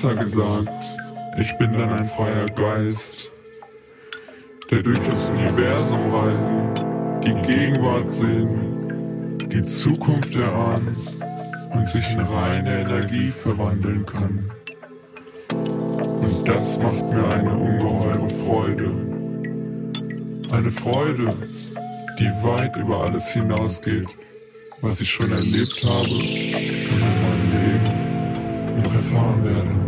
Besser gesagt, ich bin dann ein freier Geist, der durch das Universum reisen, die Gegenwart sehen, die Zukunft erahnen und sich in reine Energie verwandeln kann. Und das macht mir eine ungeheure Freude. Eine Freude, die weit über alles hinausgeht, was ich schon erlebt habe und in meinem Leben noch erfahren werde.